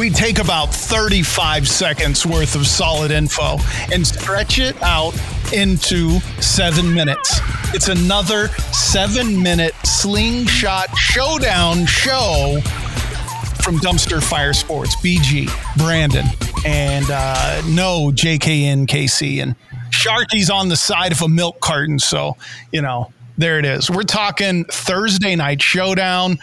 we take about 35 seconds worth of solid info and stretch it out into seven minutes. It's another seven minute slingshot showdown show from Dumpster Fire Sports, BG, Brandon, and uh, no JKN KC. And Sharky's on the side of a milk carton. So, you know, there it is. We're talking Thursday night showdown,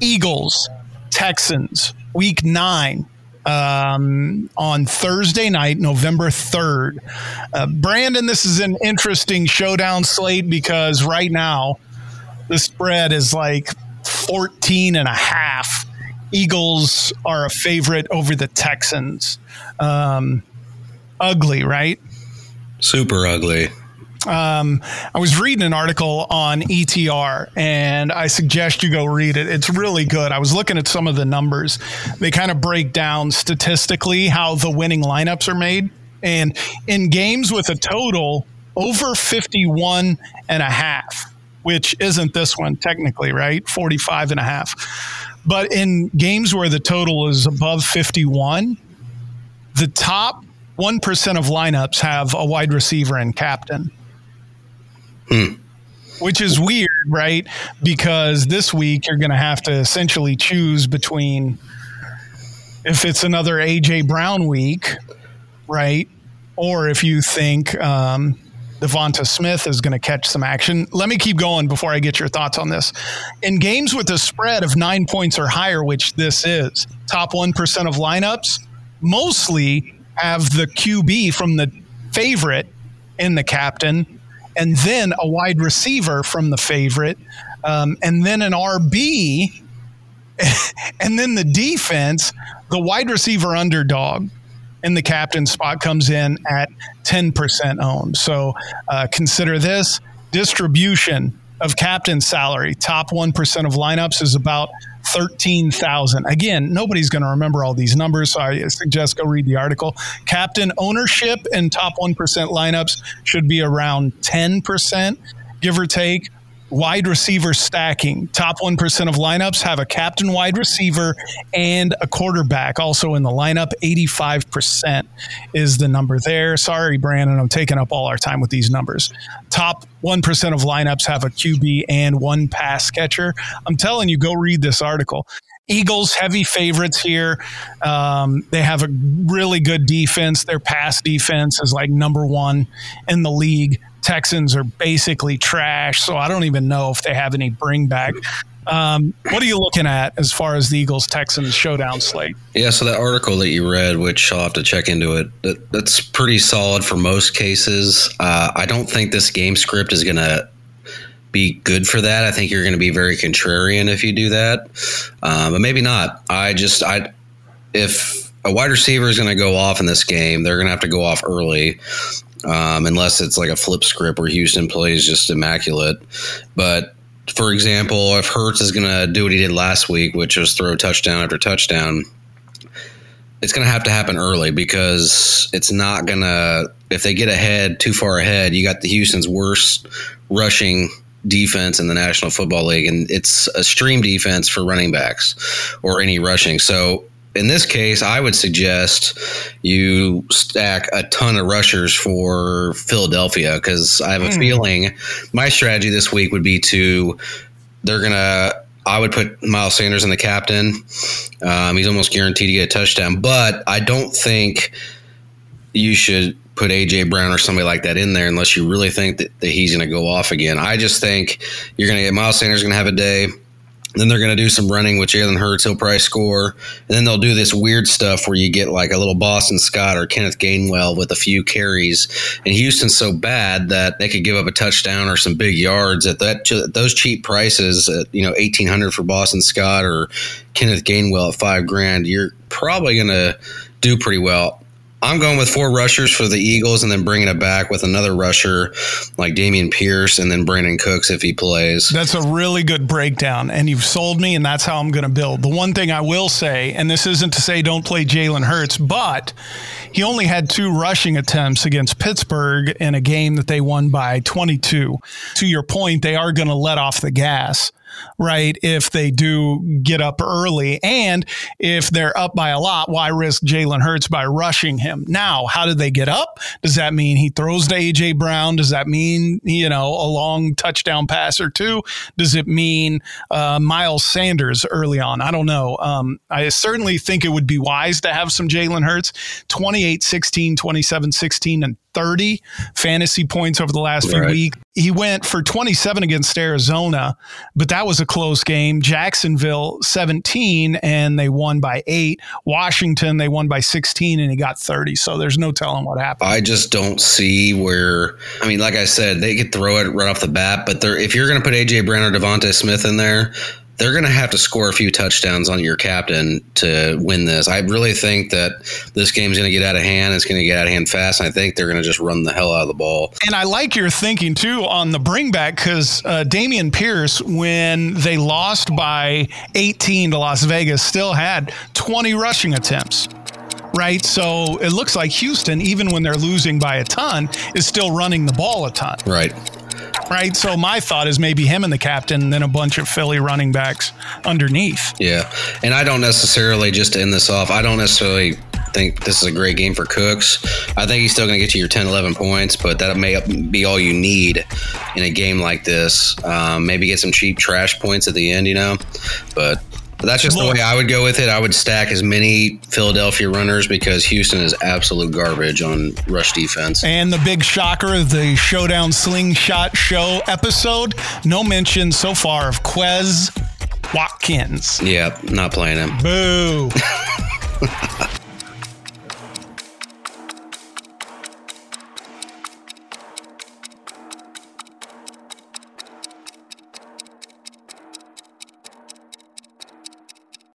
Eagles, Texans, week nine. Um, on Thursday night, November 3rd. Uh, Brandon, this is an interesting showdown slate because right now the spread is like 14 and a half. Eagles are a favorite over the Texans. Um, ugly, right? Super ugly. Um, I was reading an article on ETR and I suggest you go read it. It's really good. I was looking at some of the numbers. They kind of break down statistically how the winning lineups are made. And in games with a total over 51 and a half, which isn't this one technically, right? 45 and a half. But in games where the total is above 51, the top 1% of lineups have a wide receiver and captain. Which is weird, right? Because this week you're going to have to essentially choose between if it's another AJ Brown week, right? Or if you think um, DeVonta Smith is going to catch some action. Let me keep going before I get your thoughts on this. In games with a spread of nine points or higher, which this is, top 1% of lineups mostly have the QB from the favorite in the captain and then a wide receiver from the favorite, um, and then an RB, and then the defense, the wide receiver underdog in the captain spot comes in at 10% owned. So uh, consider this distribution of captain salary. Top 1% of lineups is about 13,000. Again, nobody's going to remember all these numbers, so I suggest go read the article. Captain ownership in top 1% lineups should be around 10%, give or take wide receiver stacking. Top 1% of lineups have a captain wide receiver and a quarterback also in the lineup. 85% is the number there. Sorry, Brandon, I'm taking up all our time with these numbers. Top 1% of lineups have a QB and one pass catcher. I'm telling you, go read this article. Eagles heavy favorites here. Um, they have a really good defense. Their pass defense is like number one in the league. Texans are basically trash, so I don't even know if they have any bring back. Um, what are you looking at as far as the Eagles Texans showdown slate? Yeah, so that article that you read, which I'll have to check into it, that, that's pretty solid for most cases. Uh, I don't think this game script is going to be good for that. I think you're going to be very contrarian if you do that, um, but maybe not. I just I if a wide receiver is going to go off in this game, they're going to have to go off early um, unless it's like a flip script where Houston plays just immaculate. But for example, if Hurts is going to do what he did last week, which was throw touchdown after touchdown, it's going to have to happen early because it's not going to, if they get ahead too far ahead, you got the Houston's worst rushing defense in the National Football League, and it's a stream defense for running backs or any rushing. So in this case, I would suggest you stack a ton of rushers for Philadelphia because I have a mm. feeling my strategy this week would be to they're gonna. I would put Miles Sanders in the captain. Um, he's almost guaranteed to get a touchdown, but I don't think you should put AJ Brown or somebody like that in there unless you really think that, that he's going to go off again. I just think you're going to get Miles Sanders going to have a day. Then they're going to do some running with Jalen Hurts. He'll probably score. And then they'll do this weird stuff where you get like a little Boston Scott or Kenneth Gainwell with a few carries. And Houston's so bad that they could give up a touchdown or some big yards at that those cheap prices. At, you know, eighteen hundred for Boston Scott or Kenneth Gainwell at five grand. You're probably going to do pretty well. I'm going with four rushers for the Eagles and then bringing it back with another rusher like Dameon Pierce and then Brandin Cooks if he plays. That's a really good breakdown. And you've sold me, and that's how I'm going to build. The one thing I will say, and this isn't to say don't play Jalen Hurts, but he only had two rushing attempts against Pittsburgh in a game that they won by 22. To your point, they are going to let off the gas right? If they do get up early and if they're up by a lot, why risk Jalen Hurts by rushing him? Now, how did they get up? Does that mean he throws to AJ Brown? Does that mean, you know, a long touchdown pass or two? Does it mean uh, Miles Sanders early on? I don't know. Um, I certainly think it would be wise to have some Jalen Hurts 28 16, 27 16, and 30 fantasy points over the last few right. weeks. He went for 27 against Arizona, but that was a close game. Jacksonville 17 and they won by 8. Washington they won by 16 and he got 30. So there's no telling what happened. I just don't see where I mean like I said, they could throw it right off the bat, but if you're going to put AJ Brown or DeVonta Smith in there, they're going to have to score a few touchdowns on your captain to win this. I really think that this game's going to get out of hand. It's going to get out of hand fast. And I think they're going to just run the hell out of the ball. And I like your thinking too on the bring back because uh, Dameon Pierce, when they lost by 18 to Las Vegas, still had 20 rushing attempts right? So it looks like Houston, even when they're losing by a ton, is still running the ball a ton. Right right? So my thought is maybe him and the captain, and then a bunch of Philly running backs underneath. Yeah, and I don't necessarily just to end this off. I don't necessarily think this is a great game for Cooks. I think he's still going to get you your 10, 11 points, but that may be all you need in a game like this. Um, maybe get some cheap trash points at the end, you know. But but that's just the way I would go with it. I would stack as many Philadelphia runners because Houston is absolute garbage on rush defense. And the big shocker of the Showdown Slingshot Show episode no mention so far of Quez Watkins. Yeah, not playing him. Boo.